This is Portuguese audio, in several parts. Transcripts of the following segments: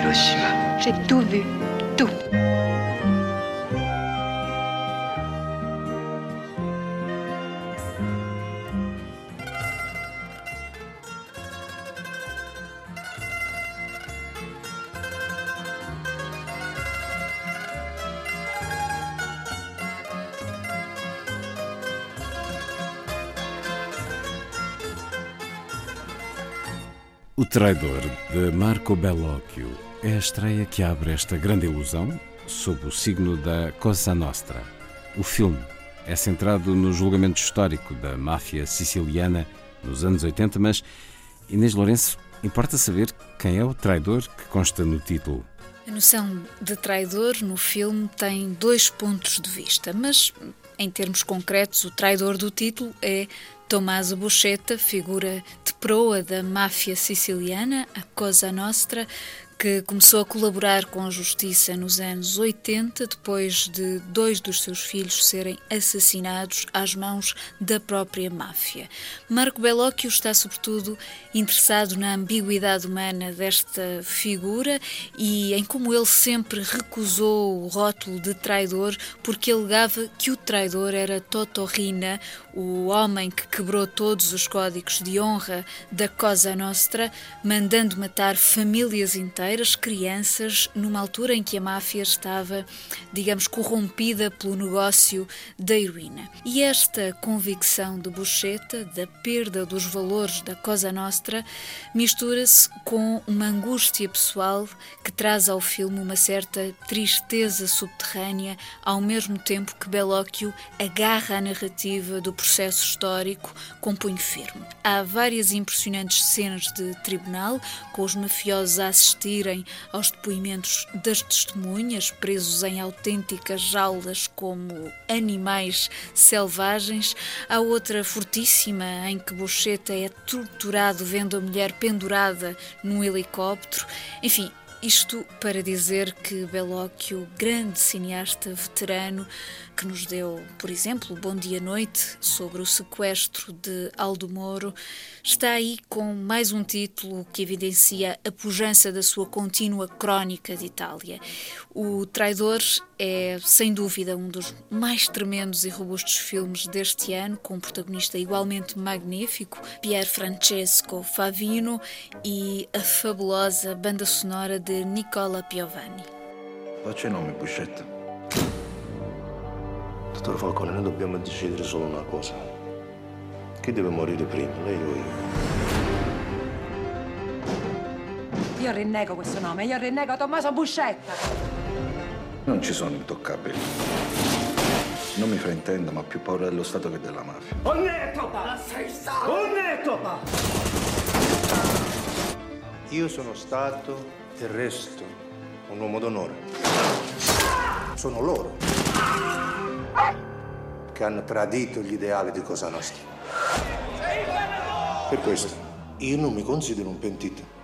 Hiroshima. J'ai tout vu, tout. O Traidor, de Marco Bellocchio, é a estreia que abre esta grande ilusão sob o signo da Cosa Nostra. O filme é centrado no julgamento histórico da máfia siciliana nos anos 80, mas Inês Lourenço importa saber quem é o traidor que consta no título. A noção de traidor no filme tem dois pontos de vista, mas em termos concretos, o traidor do título é Tommaso Buscetta, figura de proa da máfia siciliana, a Cosa Nostra, que começou a colaborar com a justiça nos anos 80, depois de dois dos seus filhos serem assassinados às mãos da própria máfia. Marco Bellocchio está, sobretudo, interessado na ambiguidade humana desta figura e em como ele sempre recusou o rótulo de traidor, porque alegava que o traidor era Toto Rina, o homem que quebrou todos os códigos de honra da Cosa Nostra, mandando matar famílias inteiras, crianças, numa altura em que a máfia estava, digamos, corrompida pelo negócio da heroína. E esta convicção de Buscetta, da perda dos valores da Cosa Nostra, mistura-se com uma angústia pessoal que traz ao filme uma certa tristeza subterrânea, ao mesmo tempo que Bellocchio agarra a narrativa do processo histórico com punho firme. Há várias impressionantes cenas de tribunal, com os mafiosos a assistirem aos depoimentos das testemunhas, presos em autênticas jaulas como animais selvagens. Há outra fortíssima em que Bocheta é torturado vendo a mulher pendurada num helicóptero. Enfim, isto para dizer que Bellocchio, grande cineasta veterano, que nos deu, por exemplo, Bom Dia Noite sobre o sequestro de Aldo Moro, está aí com mais um título que evidencia a pujança da sua contínua crónica de Itália. O Traidor é, sem dúvida, um dos mais tremendos e robustos filmes deste ano, com um protagonista igualmente magnífico, Pier Francesco Favino, e a fabulosa banda sonora de Nicola Piovani. Faccia i nomi, Buscetta. Dottor Falcone, noi dobbiamo decidere solo una cosa. Chi deve morire prima, lei o io? Io rinnego questo nome, io rinnego Tommaso Buscetta. Non ci sono intoccabili. Non mi fraintenda, ma ho più paura dello Stato che della mafia. Io sono stato e resto un uomo d'onore. Sono loro che hanno tradito gli ideali di Cosa Nostra. Per questo io non mi considero un pentito.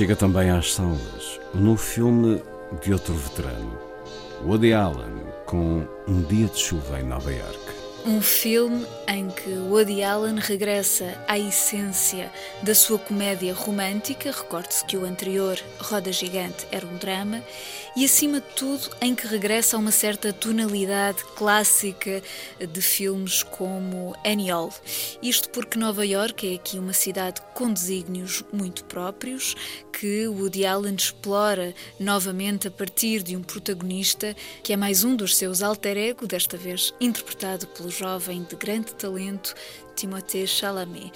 Chega também às salas o novo filme de outro veterano, Woody Allen, com Um Dia de Chuva em Nova York. Um filme em que Woody Allen regressa à essência da sua comédia romântica, recorde-se que o anterior, Roda Gigante, era um drama, e acima de tudo em que regressa a uma certa tonalidade clássica de filmes como Annie Hall. Isto porque Nova York é aqui uma cidade com desígnios muito próprios, que Woody Allen explora novamente a partir de um protagonista que é mais um dos seus alter ego, desta vez interpretado pelo jovem de grande talento Timothée Chalamet.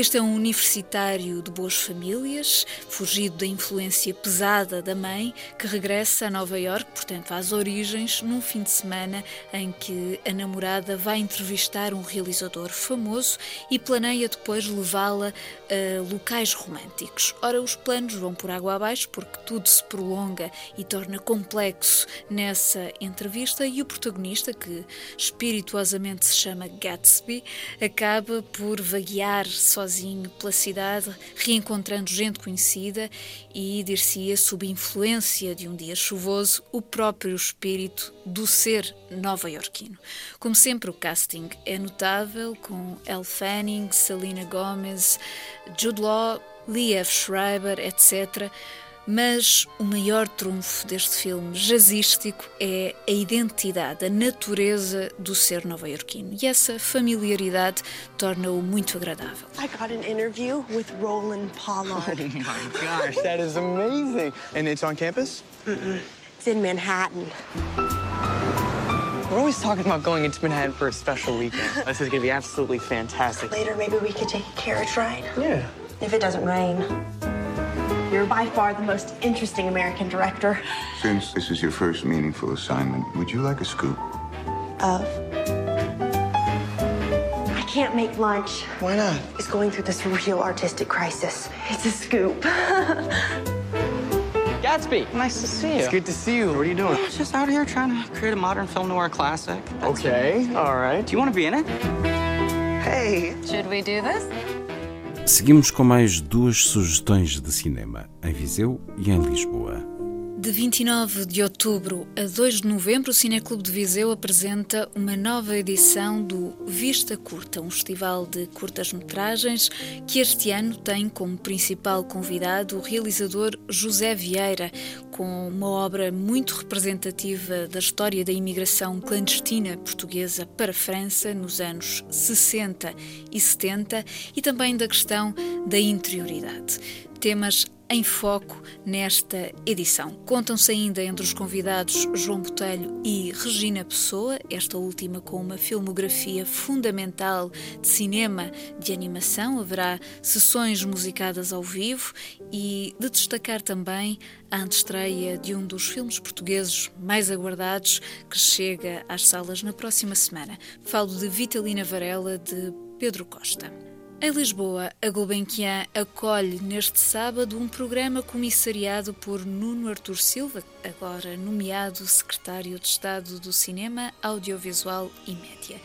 Este é um universitário de boas famílias, fugido da influência pesada da mãe, que regressa a Nova York, portanto às origens, num fim de semana em que a namorada vai entrevistar um realizador famoso e planeia depois levá-la a locais românticos. Ora, os planos vão por água abaixo porque tudo se prolonga e torna complexo nessa entrevista e o protagonista, que espirituosamente se chama Gatsby, acaba por vaguear sozinho pela cidade, reencontrando gente conhecida e, dir-se-ia, sob influência de um dia chuvoso, o próprio espírito do ser nova-iorquino. Como sempre, o casting é notável, com Elle Fanning, Selena Gomez, Jude Law, Lee F. Schreiber, etc., mas o maior trunfo deste filme jazzístico é a identidade, a natureza do ser nova-iorquino. E essa familiaridade torna-o muito agradável. I got an interview with Roland Pollard. Oh my gosh, that is amazing. And it's on campus? Mm-mm. It's in Manhattan. We're always talking about going into Manhattan for a special weekend. this is going to be absolutely fantastic. Later, maybe we could take a carriage ride. Yeah. If it doesn't rain. You're by far the most interesting American director. Since this is your first meaningful assignment, would you like a scoop? Of? I can't make lunch. Why not? He's going through this real artistic crisis. It's a scoop. Gatsby, nice to see you. It's good to see you. What are you doing? Yeah, just out here trying to create a modern film noir classic. That's okay, all right. Do you want to be in it? Hey. Should we do this? Seguimos com mais duas sugestões de cinema, em Viseu e em Lisboa. De 29 de outubro a 2 de novembro, o Cineclube de Viseu apresenta uma nova edição do Vista Curta, um festival de curtas-metragens que este ano tem como principal convidado o realizador José Vieira, com uma obra muito representativa da história da imigração clandestina portuguesa para a França nos anos 60 e 70 e também da questão da interioridade. Temas em foco nesta edição. Contam-se ainda entre os convidados João Botelho e Regina Pessoa, esta última com uma filmografia fundamental de cinema de animação. Haverá sessões musicadas ao vivo e de destacar também a antestreia de um dos filmes portugueses mais aguardados que chega às salas na próxima semana. Falo de Vitalina Varela de Pedro Costa. Em Lisboa, a Gulbenkian acolhe neste sábado um programa comissariado por Nuno Artur Silva, agora nomeado secretário de Estado do Cinema, Audiovisual e Média.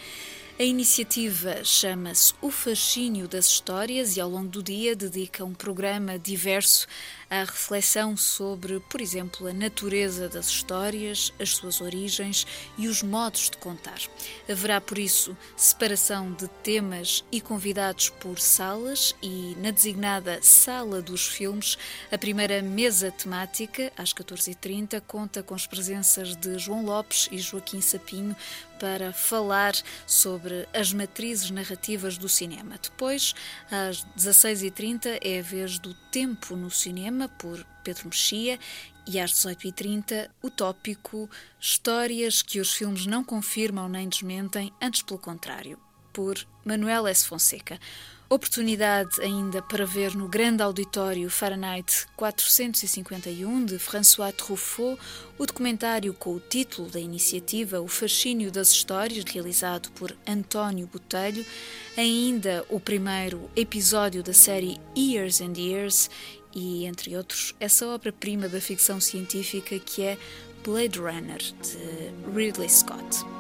A iniciativa chama-se O Fascínio das Histórias e, ao longo do dia, dedica um programa diverso à reflexão sobre, por exemplo, a natureza das histórias, as suas origens e os modos de contar. Haverá, por isso, separação de temas e convidados por salas e, na designada Sala dos Filmes, a primeira mesa temática, às 14h30, conta com as presenças de João Lopes e Joaquim Sapinho para falar sobre as matrizes narrativas do cinema. Depois, às 16h30, é a vez do Tempo no Cinema, por Pedro Mexia, e às 18h30, o tópico Histórias que os filmes não confirmam nem desmentem, antes pelo contrário, por Manuel S. Fonseca. Oportunidade ainda para ver no grande auditório Fahrenheit 451 de François Truffaut o documentário com o título da iniciativa O Fascínio das Histórias, realizado por António Botelho, ainda o primeiro episódio da série Years and Years e, entre outros, essa obra-prima da ficção científica que é Blade Runner, de Ridley Scott.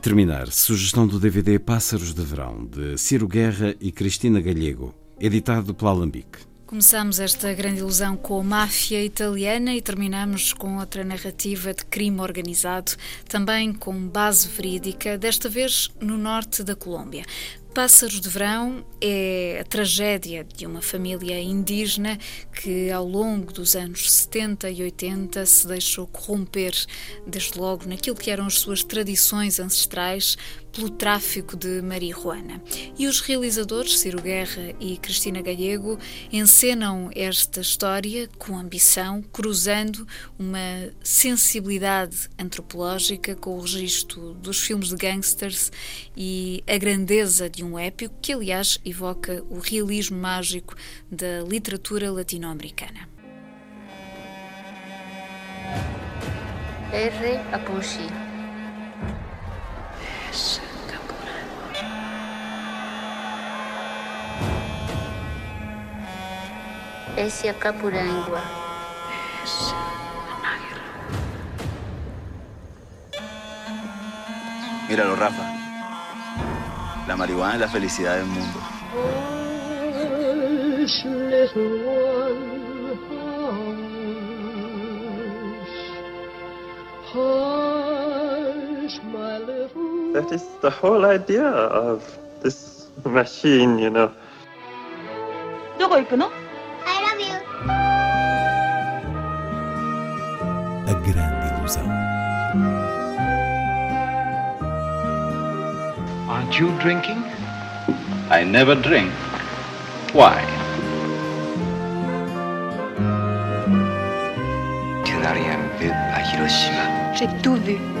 Terminar, sugestão do DVD Pássaros de Verão, de Ciro Guerra e Cristina Galego, editado pela Alambique. Começamos esta grande ilusão com a máfia italiana e terminamos com outra narrativa de crime organizado, também com base verídica, desta vez no norte da Colômbia. Pássaros de Verão é a tragédia de uma família indígena que, ao longo dos anos 70 e 80, se deixou corromper, desde logo, naquilo que eram as suas tradições ancestrais, pelo tráfico de marihuana. E os realizadores, Ciro Guerra e Cristina Gallego, encenam esta história com ambição, cruzando uma sensibilidade antropológica com o registro dos filmes de gangsters e a grandeza de um épico que, aliás, evoca o realismo mágico da literatura latino-americana. R. Apushi Esse é Capurangua. Míralo, Rafa. La marihuana es la felicidad del mundo. Hush, little one, hush. Hush, my little That is the whole idea of this machine, you know. どこ行くの Aren't you drinking? I never drink. Why? Tu n'as rien vu à Hiroshima. J'ai tout vu. Tout.